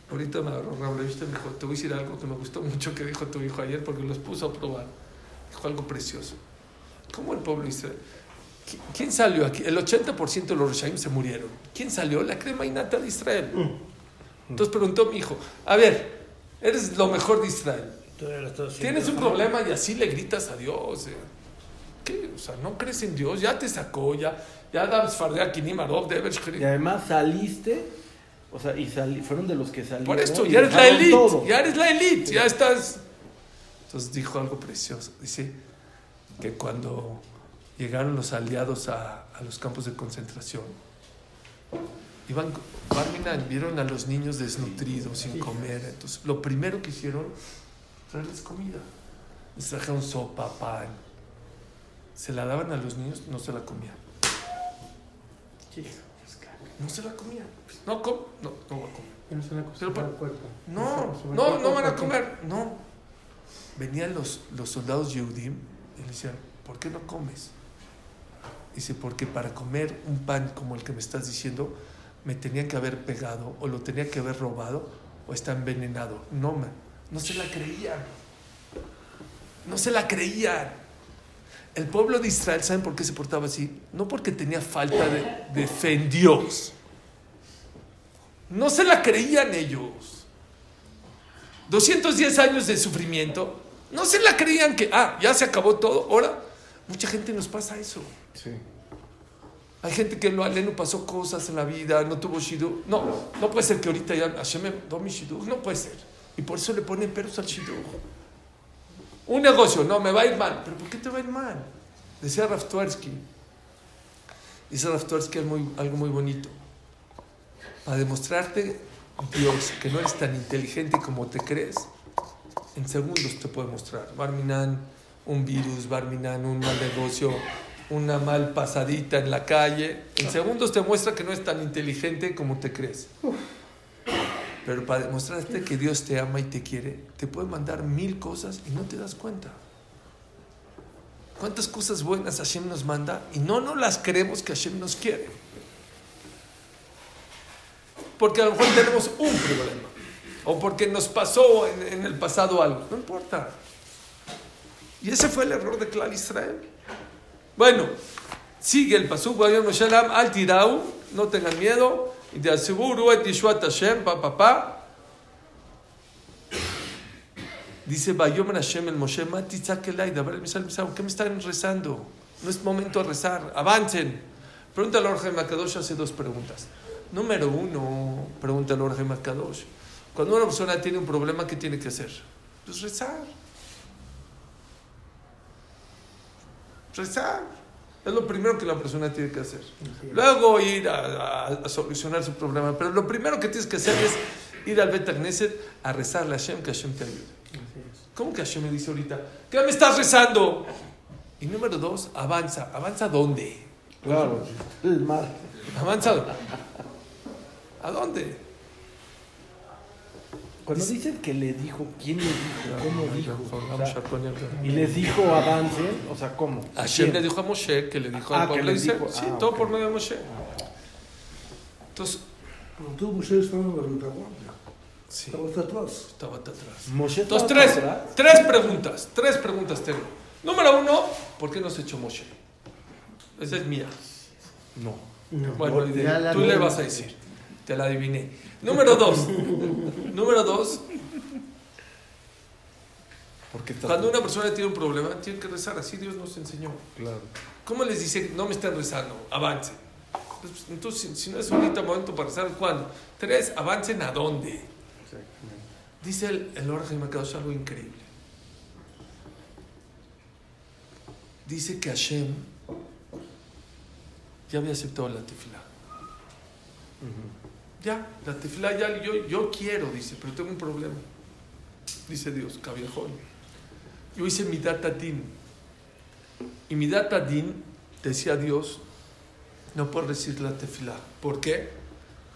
ahorita me agarró Rav Levistein, me dijo, te voy a decir algo que me gustó mucho que dijo tu hijo ayer porque los puso a probar. Dijo algo precioso. ¿Cómo el pueblo Israel? ¿Qui- ¿Quién salió aquí? El 80% de los Reshaim se murieron. ¿Quién salió? La crema innata de Israel. Entonces preguntó mi hijo, a ver, eres lo mejor de Israel. Tienes un problema y así le gritas a Dios. eh. ¿Qué? O sea, no crees en Dios, ya te sacó, ya, ya Dams Fardea Kinimarov, Deber Y además saliste, o sea, y sali- fueron de los que salieron. Por esto, ya eres la elite, todo. ya eres la elite, ya estás. Entonces dijo algo precioso. Dice que cuando llegaron los aliados a, a los campos de concentración, iban, vieron a los niños desnutridos, sin comer. Entonces, lo primero que hicieron, traerles comida. Les trajeron sopa, pan. Se la daban a los niños, no se la comían. No se la comían. No, com- no, no va a comer. No se. No, no, no van a comer. No. Venían los, los soldados Yehudim y le decían, ¿por qué no comes? Dice, porque para comer un pan como el que me estás diciendo, me tenían que haber pegado, o lo tenía que haber robado, o está envenenado. No, man, no se la creían. No se la creían. El pueblo de Israel, ¿saben por qué se portaba así? No porque tenía falta de, de fe en Dios. No se la creían ellos. 210 años de sufrimiento. No se la creían que, ah, ya se acabó todo. Ahora, mucha gente nos pasa eso. Sí. Hay gente que lo aleno pasó cosas en la vida, no tuvo shidduch. No, no puede ser que ahorita ya Hashem me tome shidduch. No puede ser. Y por eso le ponen peros al shidduch. Un negocio, no, me va a ir mal. ¿Pero por qué te va a ir mal? Decía Raftuarsky. Dice Raftuarsky muy, algo muy bonito. Para demostrarte, Dios, que no eres tan inteligente como te crees, en segundos te puede mostrar. Barminan, un virus, Barminan, un mal negocio. Una mal pasadita en la calle. En segundos te muestra que no es tan inteligente como te crees. Pero para demostrarte que Dios te ama y te quiere, te puede mandar mil cosas y no te das cuenta. ¿Cuántas cosas buenas Hashem nos manda y no nos las creemos que Hashem nos quiere? Porque a lo mejor tenemos un problema. O porque nos pasó en, en el pasado algo. No importa. Y ese fue el error de Clar Israel. Bueno, sigue el pasuk, al tirau, no tengan miedo, y te aseguro, et Yishuat Hashem, pa, pa, pa. Dice, Bayomer Hashem el Moshe, Mati Tzakelai, Dabar Misal Misal, ¿qué me están rezando? No es momento de rezar, avancen. Pregunta al Orge Makadosh, hace dos preguntas. Número uno, pregunta al Orge Makadosh, cuando una persona tiene un problema, ¿qué tiene que hacer? Pues rezar. Rezar. Es lo primero que la persona tiene que hacer. Luego ir a, a- a solucionar su problema. Pero lo primero que tienes que hacer es ir al Bet Knesset a rezarle a Hashem que Hashem te ayude. ¿Cómo que Hashem me dice ahorita? ¿Qué me estás rezando? Y número dos, avanza. ¿Avanza dónde? Claro, el mar. ¿Avanza dónde? ¿A dónde? Cuando dicen que le dijo, ¿quién le dijo? ¿Cómo dijo? O sea, y les dijo avancen, o sea, ¿cómo? Hashem le dijo a Moshe que le dijo Ah, al pueblo dijo. Sí, Ah, todo ok. por medio de Moshe. Entonces, Pero tú, Moshe, estaba en la retaguardia. sí, Estaba hasta atrás. estaba hasta atrás. Moshe Entonces, tres, atrás. tres preguntas. Tres preguntas tengo. Número uno, ¿por qué no se echó Moshe? Esa es mía. No. No. Bueno, tú le vas a decir. Te la adiviné. Número dos. Número dos, Porque cuando una persona tiene un problema, tiene que rezar. Así Dios nos enseñó. Claro. ¿Cómo les dice, no me están rezando, avancen? Pues, entonces, si, no es ahorita momento para rezar, ¿cuándo? Tres, avancen a dónde. Dice el, el Lord Jaime Kadosh algo increíble. Dice que Hashem ya había aceptado la tefilá. Ya, la tefilá ya, yo, yo quiero, dice, pero tengo un problema. Dice Dios, cabiejón. Yo hice mi data din. Y mi data din, decía Dios, no puedo decir la tefilá. ¿Por qué?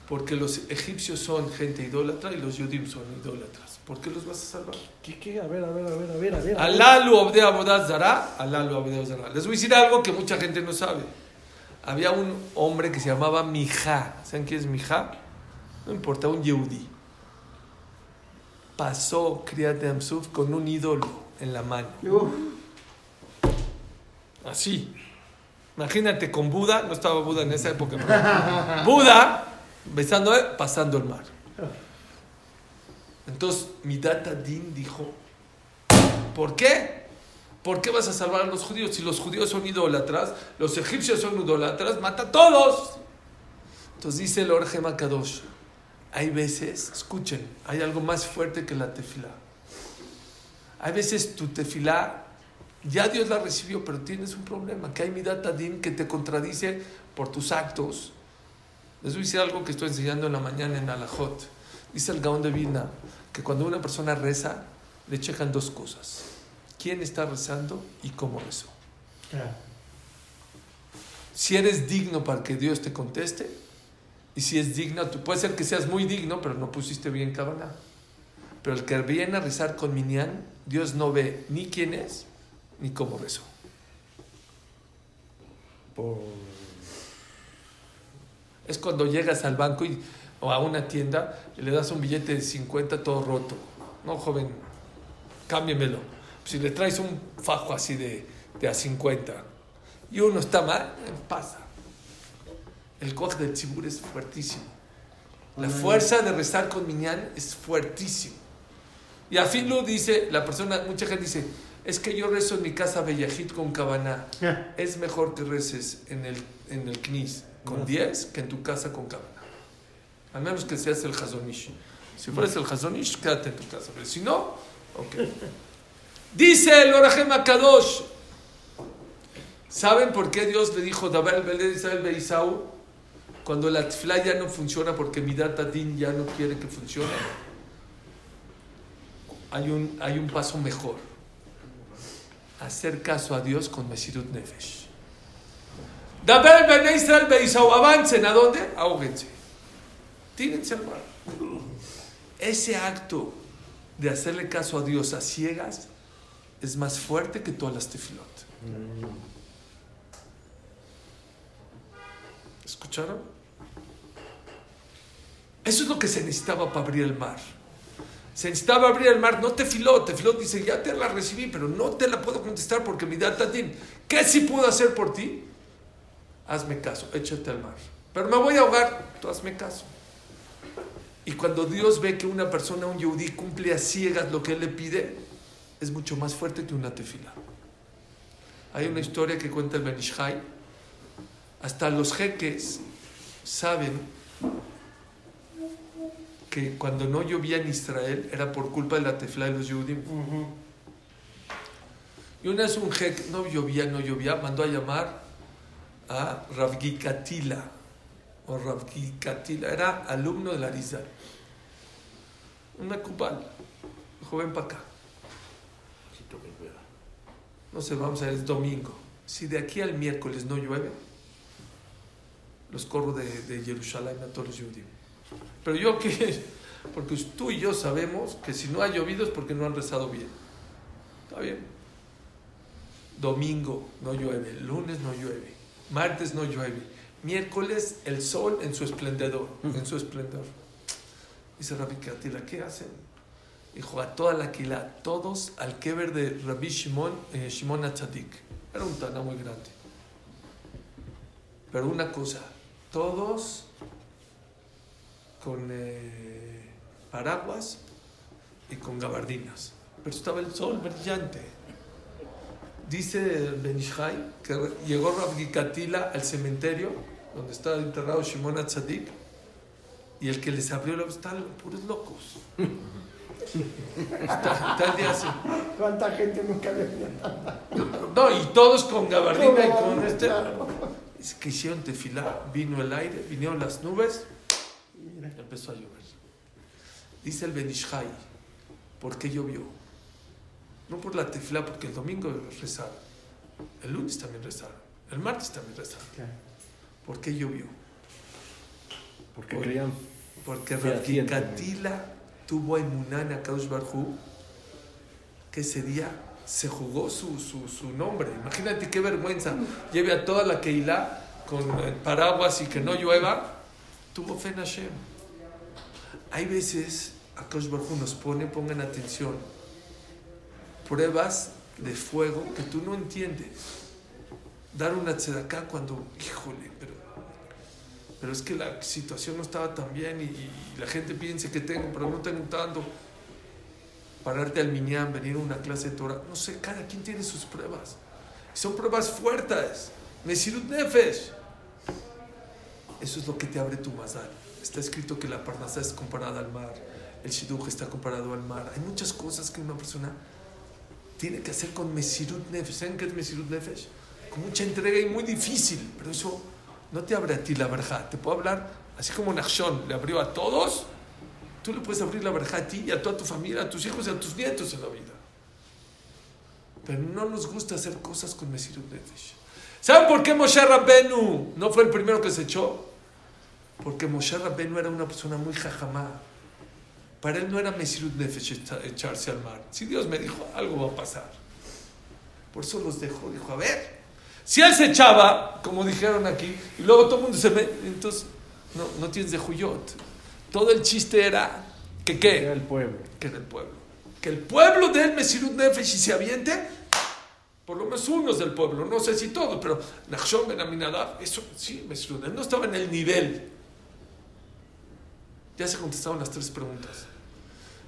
Porque los egipcios son gente idólatra y los yudim son idólatras. ¿Por qué los vas a salvar? ¿Qué, qué? A ver, a ver, a ver, a ver, a ver. Alalu obde abodaz zara, alalu obde zara. Les voy a decir algo que mucha gente no sabe. Había un hombre que se llamaba Mijá. ¿Saben quién es Mijá? No importa, un yehudí. Pasó Kriyat Amsuf con un ídolo en la mano. Así. Imagínate con Buda, no estaba Buda en esa época, pero [LAUGHS] Buda besando, eh, pasando el mar. Entonces, mi data Din dijo, ¿por qué? ¿Por qué vas a salvar a los judíos? Si los judíos son idólatras, los egipcios son idólatras, mata a todos. Entonces dice el Orge Makadosh, hay veces, escuchen, hay algo más fuerte que la tefilá. Hay veces tu tefilá ya Dios la recibió, pero tienes un problema, que hay mi data din que te contradice por tus actos. Les voy a decir algo que estoy enseñando en la mañana en Alajot. Dice el Gaón de Vilna que cuando una persona reza, le checan dos cosas. ¿Quién está rezando y cómo rezó? Si eres digno para que Dios te conteste, y si es digno, tú, puede ser que seas muy digno, pero no pusiste bien cabana. Pero el que viene a rezar con Minyan, Dios no ve ni quién es, ni cómo rezó. Por... Es cuando llegas al banco y, o a una tienda y le das un billete de 50 todo roto. No, joven, cámbiemelo. Si le traes un fajo así de, de a 50 y uno está mal, pasa. El coje del tzibur es fuertísimo. La fuerza de rezar con Minyan es fuertísimo. Y a fin lo dice, la persona, mucha gente dice, es que yo rezo en mi casa Bellajit con cabana. Es mejor que reces en el, en el CNIS con 10 que en tu casa con cabana. Al menos que seas el Hazonish. Si fueres el Hazonish, quédate en tu casa. Pero si no, ok. [LAUGHS] Dice el Orajem Kadosh. ¿Saben por qué Dios le dijo Dabar el Beled Israel Beisau? Cuando la tefilá ya no funciona porque mi data din ya no quiere que funcione. Hay un, hay un paso mejor. Hacer caso a Dios con Mesirut Nefesh. Daber Ben Israel Beisau, avancen, ¿a dónde? Ahóguense. Tírense al. Ese acto de hacerle caso a Dios a ciegas es más fuerte que todas las tefilot. ¿Escucharon? Eso es lo que se necesitaba para abrir el mar. Se necesitaba abrir el mar, no tefilot. Tefilot dice, ya te la recibí, pero no te la puedo contestar porque mi datatín. ¿Qué sí puedo hacer por ti? Hazme caso, échate al mar. Pero me voy a ahogar, tú hazme caso. Y cuando Dios ve que una persona, un yudí, cumple a ciegas lo que Él le pide, es mucho más fuerte que una tefila. Hay una historia que cuenta el Benishai. Hasta los jeques saben que cuando no llovía en Israel era por culpa de la tefila de los yudim. Y una vez un jeque, no llovía, no llovía, mandó a llamar a Ravgi Katila, o Ravgi Katila, era alumno de la Arizal. Una cubal, joven para acá. No sé, vamos a ver, es domingo. Si de aquí al miércoles no llueve, los corro de, de Jerusalén a todos los judíos. Pero yo que, [LAUGHS] porque tú y yo sabemos que si no ha llovido es porque no han rezado bien. Está bien. Domingo no llueve, lunes no llueve, martes no llueve, miércoles el sol en su esplendor, en su esplendor. Dice Rabbi Katila, ¿qué hacen? Dijo a toda la Aquila, todos al keber de Rabbi Shimon, eh, Shimon Atzadik. Era un tana muy grande. Pero una cosa, todos con eh, paraguas y con gabardinas. Pero estaba el sol brillante. Dice Benishai que llegó Rabbi Katila al cementerio donde estaba enterrado Shimon Atzadik y el que les abrió la están puros locos. Está, está el día así. ¿Cuánta gente nunca había? No, y todos con gabardina y con este. Que hicieron tefilá, vino el aire, vinieron las nubes y empezó a llover. Dice el Benishai, ¿por qué llovió? No por la tefilá, porque el domingo rezaron, el lunes también rezaron, el martes también rezaron. ¿Por qué llovió? Porque creían Porque. Raticatila tuvo a Emunan a Barhu, que ese día se jugó su, su, su nombre. Imagínate qué vergüenza. Lleve a toda la Keilah con eh, paraguas y que no llueva. Tuvo fe en Hashem. Hay veces, a Kadosh Barhu nos pone, pongan atención, pruebas de fuego que tú no entiendes. Dar una tzedaká cuando, híjole, pero pero es que la situación no estaba tan bien y, y la gente piensa que tengo, pero no tengo tanto. Pararte al minyan, venir a una clase de Torah, no sé, cada quien tiene sus pruebas. Son pruebas fuertes. Mesirut Nefesh. Eso es lo que te abre tu mazal. Está escrito que la parnasa es comparada al mar, el shidduch está comparado al mar. Hay muchas cosas que una persona tiene que hacer con Mesirut Nefesh. ¿Saben qué es Mesirut Nefesh? Con mucha entrega y muy difícil, pero eso no te abre a ti la verja, te puedo hablar, así como Nachshon le abrió a todos, tú le puedes abrir la verja a ti y a toda tu familia, a tus hijos y a tus nietos en la vida. Pero no nos gusta hacer cosas con Mesirut Nefesh. ¿Saben por qué Moshe Rabbenu no fue el primero que se echó? Porque Moshe Rabbenu era una persona muy jajamá. Para él no era Mesirut Nefesh echa- echarse al mar. Si Dios me dijo, algo va a pasar. Por eso los dejó, dijo, a ver, si él se echaba, como dijeron aquí, y luego todo el mundo se me... Entonces, no, no tienes de Juyot. Todo el chiste era que era qué? el pueblo. Que era el pueblo. Que el pueblo de él, Mesirut Nefesh, y se aviente, por lo menos unos del pueblo, no sé si todos, pero Nachshon Ben Aminadab, eso sí, Mesirut, él no estaba en el nivel. Ya se contestaron las tres preguntas.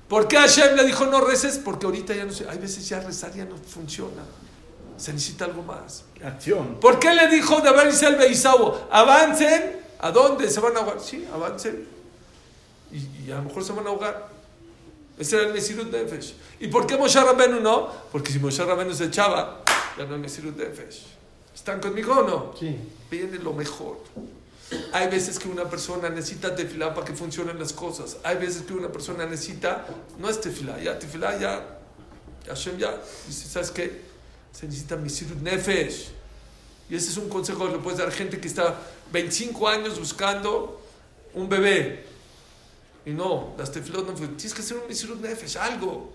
¿Por qué Hashem le dijo no reces? Porque ahorita ya no sé, hay veces ya rezar ya no funciona. Se necesita algo más. Acción. ¿Por qué le dijo Selva y Isaú? Avancen. ¿A dónde? ¿Se van a? Sí, avancen. Y, y a lo mejor se van a ahogar. Ese era el Mesirut Nefesh. ¿Y por qué Moshe Rabenu no? Porque si Moshe Rabenu se echaba, ya no es Mesirut Nefesh. ¿Están conmigo o no? Sí. Viene lo mejor. Hay veces que una persona necesita tefilá para que funcionen las cosas. Hay veces que una persona necesita, no es tefilá, ya tefilá, ya, Hashem ya, dice, ¿sabes qué? Se necesita misirut nefesh. Y ese es un consejo que le puedes dar a gente que está 25 años buscando un bebé. Y no, las tefilot no Tienes que hacer un misirut nefesh, algo.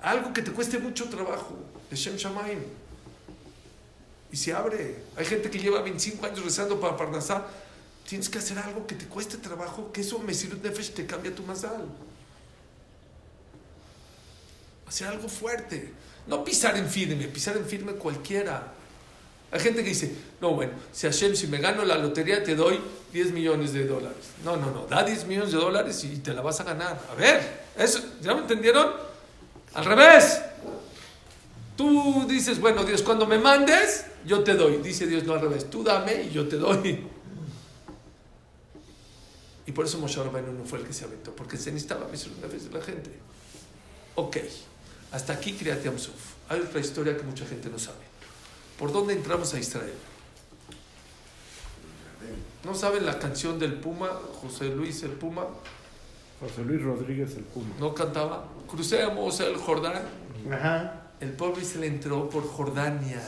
Algo que te cueste mucho trabajo. De Shem Shamaim. Y se abre. Hay gente que lleva 25 años rezando para Parnasá. Tienes que hacer algo que te cueste trabajo, que eso Mesirut Nefesh te cambia tu mazal. Hacer algo fuerte. No pisar en firme, pisar en firme cualquiera. Hay gente que dice, no, bueno, si Hashem, si me gano la lotería, te doy 10 millones de dólares. No, no, no, da 10 millones de dólares y te la vas a ganar. A ver, eso, ¿ya me entendieron? Al revés. Tú dices, bueno, Dios, cuando me mandes, yo te doy. Dice Dios, no al revés. Tú dame y yo te doy. Y por eso Moshe Rabbeinu no fue el que se aventó, porque se necesitaba una vez de la gente. Ok, hasta aquí Kriyat. Hay otra historia que mucha gente no sabe. ¿Por dónde entramos a Israel? ¿No saben la canción del Puma, José Luis el Puma? José Luis Rodríguez el Puma. ¿No cantaba? Crucemos el Jordán. Ajá. El pobre se le entró por Jordania.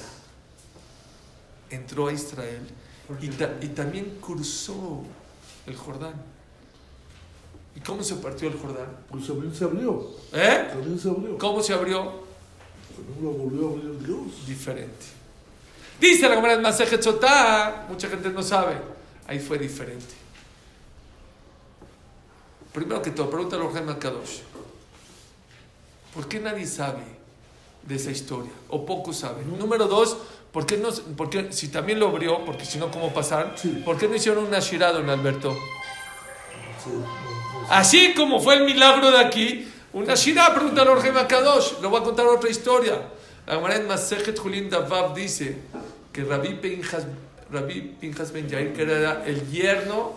Entró a Israel y, ta- y también cruzó el Jordán. ¿Y cómo se partió el Jordán? Pues se abrió. ¿Eh? También se abrió. ¿Cómo se abrió? También lo volvió a abrir Dios. Diferente. Dice la Gemara en Masejet Sotá, mucha gente no sabe. Ahí fue diferente. Primero que todo, pregunta a Orhan Kadosh. ¿Por qué nadie sabe de esa historia? O pocos saben. Número dos, ¿por qué no, por qué- si también lo abrió, porque si no, ¿cómo pasar? Sí. ¿Por qué no hicieron una Shirah, don Alberto? Sí, no. Así como fue el milagro de aquí, una Shirah, pregunta a Orge Kadosh. Le voy a contar otra historia. La Gemara en Masejet Davav dice que Rabbi Pinjas, Rabbi Pinjas Ben Yair, que era el yerno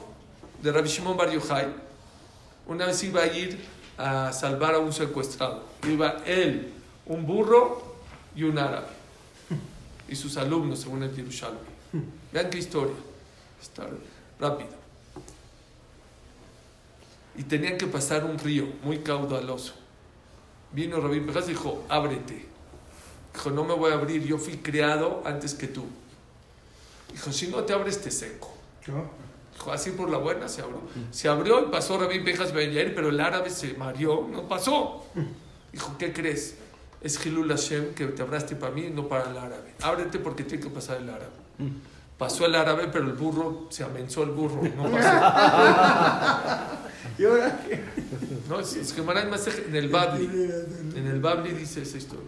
de Rabbi Shimon Bar Yochai, una vez iba a ir a salvar a un secuestrado. Iba él, un burro y un árabe. Y sus alumnos, según el Yerushalmi. Vean qué historia. Está rápido y tenían que pasar un río muy caudaloso. Vino Rabí Pejas y dijo, ábrete. Dijo, no me voy a abrir, yo fui creado antes que tú. Dijo, si no te abres, te seco. Dijo, así por la buena se abrió. Se abrió y pasó Rabí Pejas Ben Yair, pero el árabe se mareó, no pasó. Dijo, ¿qué crees? Es Hilul Hashem que te abraste para mí, no para el árabe. Ábrete porque tiene que pasar el árabe. Pasó el árabe, pero el burro, se amenzó el burro, no [LAUGHS] pasó. ¿Y ahora qué? No, es, en Masej- en el Babli. En el Babli dice esa historia.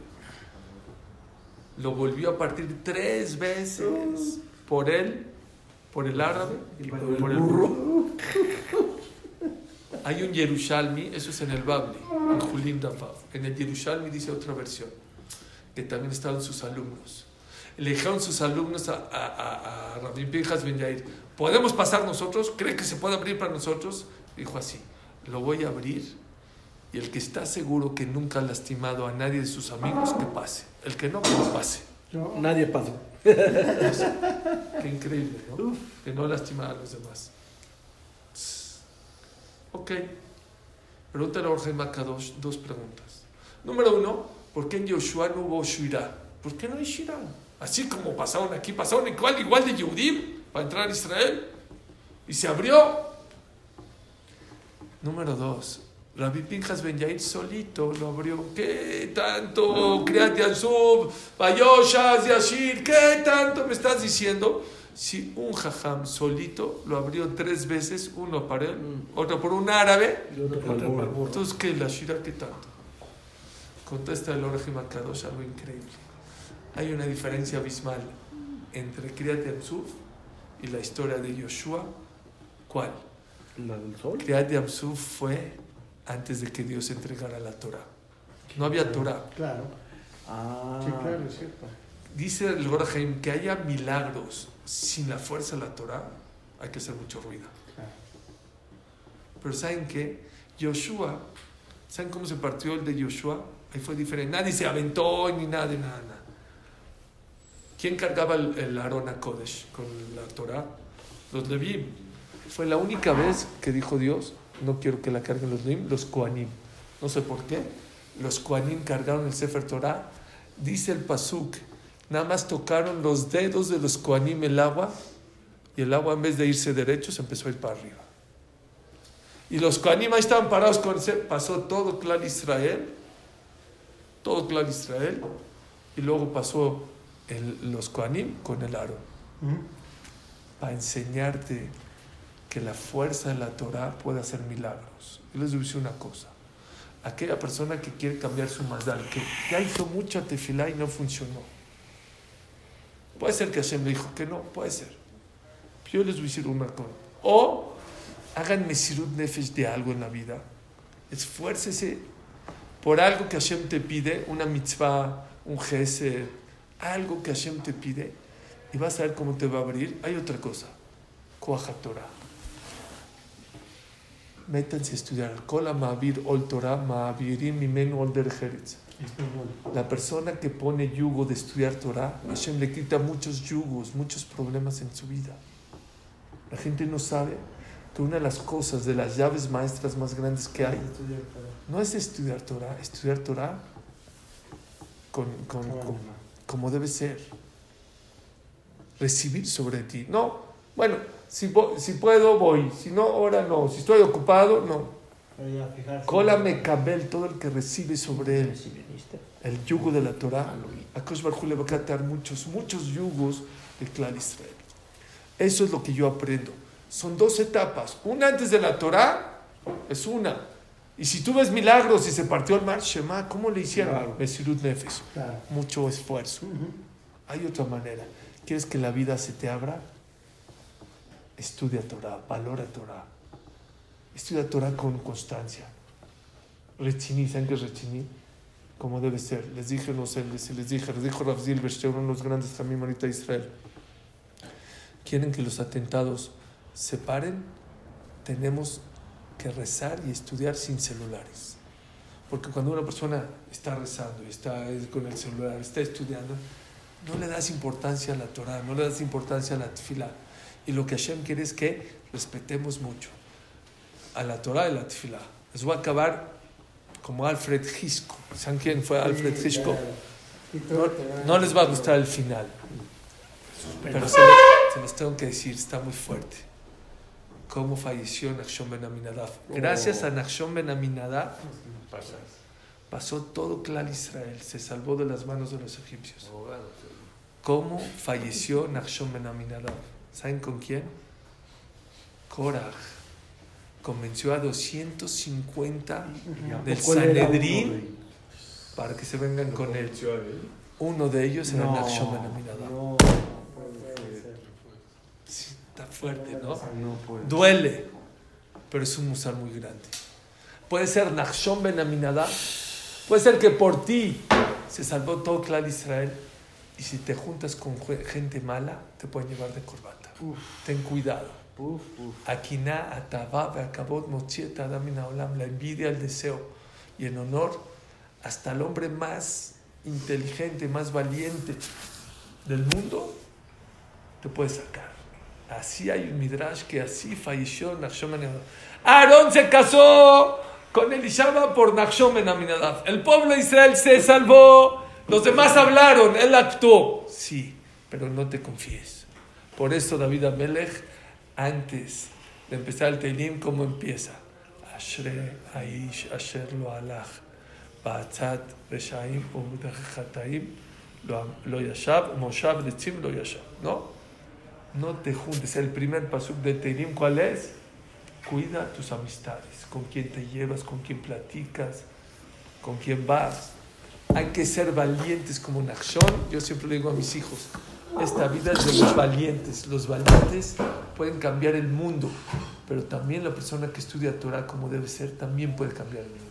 Lo volvió a partir tres veces por él, por el árabe y por el burro. [LAUGHS] Hay un Yerushalmi, eso es en el Babli, en Julín Dafav. En el Yerushalmi dice otra versión, que también estaban sus alumnos. Le dijeron sus alumnos a, a, a, a Rabbi Pinjas Ben Yair, ¿podemos pasar nosotros? ¿Cree que se puede abrir para nosotros? Dijo así, lo voy a abrir y el que está seguro que nunca ha lastimado a nadie de sus amigos, que pase. El que no, que no pase. Nadie pasó. Qué increíble, ¿no? Que no lastima a los demás. Ok. Pregúntale a Jorge Makadosh dos preguntas. Número uno, ¿por qué en Yoshua no hubo Shirah? ¿Por qué no hay Shirah? Así como pasaron aquí, pasaron igual, igual de Yehudim para entrar a Israel. Y se abrió. Número dos, Rabbi Pinjas Ben Yair solito lo abrió. ¿Qué tanto? Kriat Yansub, Bayoshas, Yashir, ¿qué tanto me estás diciendo? Si un jajam solito lo abrió tres veces, uno para él, otro por un árabe, Y otro para el burro. entonces, ¿qué? ¿La Shira qué tanto? Contesta el Orejim Akadosh algo increíble. Hay una diferencia abismal entre Kriyat Yamsuf y la historia de Yoshua. ¿Cuál? La del sol. Kriyat Yamsuf fue antes de que Dios entregara la Torah. No había Torah. Claro, Ah. sí, claro, es cierto. Dice el Orejim que haya milagros sin la fuerza de la Torah, hay que hacer mucho ruido. Claro. Pero ¿saben qué? Yoshua, ¿saben cómo se partió el de Yoshua? Ahí fue diferente. Nadie se aventó ni nada de nada. nada. ¿Quién cargaba el, el Aarón a Kodesh con la Torah? Los Levim. Fue la única vez que dijo Dios, no quiero que la carguen los Levim, los Koanim. No sé por qué. Los Koanim cargaron el Sefer Torah. Dice el Pasuk, Nada más tocaron los dedos de los Koanim el agua y el agua en vez de irse derecho se empezó a ir para arriba. Y los Koanim ahí estaban parados con ese, pasó todo Clan Israel, todo Clan Israel, y luego pasó el- los Koanim con el aro, para enseñarte que la fuerza de la Torah puede hacer milagros. Yo les decir una cosa. Aquella persona que quiere cambiar su mazal, que ya hizo mucha tefilá y no funcionó. Puede ser que Hashem le dijo que no, puede ser. Yo les voy a decir una cosa. O hagan mesirut nefesh de algo en la vida. Esfuércese por algo que Hashem te pide, una mitzvah, un gesed, algo que Hashem te pide, y vas a ver cómo te va a abrir. Hay otra cosa. Torah. Métanse a estudiar. Ol Torah La persona que pone yugo de estudiar Torah, Hashem le quita muchos yugos, muchos problemas en su vida. La gente no sabe que una de las cosas, de las llaves maestras más grandes que hay, no es estudiar Torah, estudiar Torah con, con- con- como debe ser. Recibir sobre ti. No, bueno, si, si puedo, voy. Si no, ahora no. Si estoy ocupado, no. Cola me cabel todo el que recibe sobre él el yugo de la Torah. A Kosh le va a quitar muchos, muchos yugos del clan Israel. Eso es lo que yo aprendo. Son dos etapas. Una antes de la Torah es una. Y si tú ves milagros y se partió el mar, Shema, ¿cómo le hicieron? Claro. Mesirut Nefesh. Claro. Mucho esfuerzo. Hay otra manera. ¿Quieres que la vida se te abra? Estudia Torah, valora Torah. Estudia Torah con constancia. Rechiní, ¿saben qué es rechiní? Como debe ser. Les dije, no sé, les, les dije, les dijo Rav Zilberstein, uno de los grandes también ahorita de Israel. Quieren que los atentados se paren, tenemos que rezar y estudiar sin celulares. Porque cuando una persona está rezando y está con el celular, está estudiando, no le das importancia a la Torah, no le das importancia a la tefila. Y lo que Hashem quiere es que respetemos mucho a la Torah y la tefila. Les voy a acabar como Alfred Hitchcock. ¿Saben quién fue Alfred Hitchcock? No, no les va a gustar el final, pero se, se los tengo que decir, está muy fuerte. Cómo falleció Nachshon Ben Aminadab. Gracias a Nachshon Ben Aminadab pasó todo Clan Israel, se salvó de las manos de los egipcios. ¿Cómo falleció Nachshon Ben Aminadab? ¿Saben con quién? Korach convenció a 250 del ¿Cuál era uno, Sanedrín para que se vengan con él. Uno de ellos era Nachshon no, Sí, está fuerte, ¿no? Duele, pero es un musar muy grande. Puede ser Nachshon Ben Aminadab, puede ser que por ti se salvó todo clan Israel y si te juntas con gente mala te pueden llevar de corbata. Ten cuidado. Uf, uf. Akiná, Atabá, Beakabot, Mochiet, Adam y Naolam, la envidia, el deseo y en honor hasta el hombre más inteligente, más valiente del mundo te puede sacar. Así hay un midrash que así falleció Nachshon. Aarón se casó con Elishama por Nachshon Ben. El pueblo de Israel se salvó. Los demás hablaron, él actuó. Sí, pero no te confíes. Por eso David Amelech, antes de empezar el Teilim, ¿cómo empieza? Ashre Aish Asher Lo Alach Ba'atzat Reshaim Umudach Chataim Lo Yashab Moshav Letzim Lo Yashab. ¿No? No te juntes. El primer pasuk de Teilim, ¿cuál es? Cuida tus amistades, con quién te llevas, con quién platicas, con quién vas. Hay que ser valientes como Nachshon. Yo siempre le digo a mis hijos, esta vida es de los valientes. Los valientes pueden cambiar el mundo, pero también la persona que estudia Torah como debe ser también puede cambiar el mundo.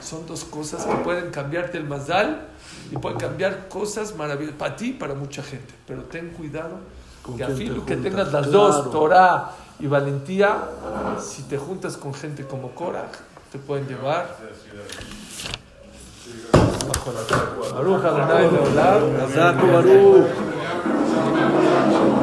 Son dos cosas que pueden cambiarte el mazal y pueden cambiar cosas maravillosas para ti y para mucha gente. Pero ten cuidado ¿Con que a fin que tengas las Claro. dos, Torah y valentía, si te juntas con gente como Korah, te pueden llevar bajo la tierra. そう。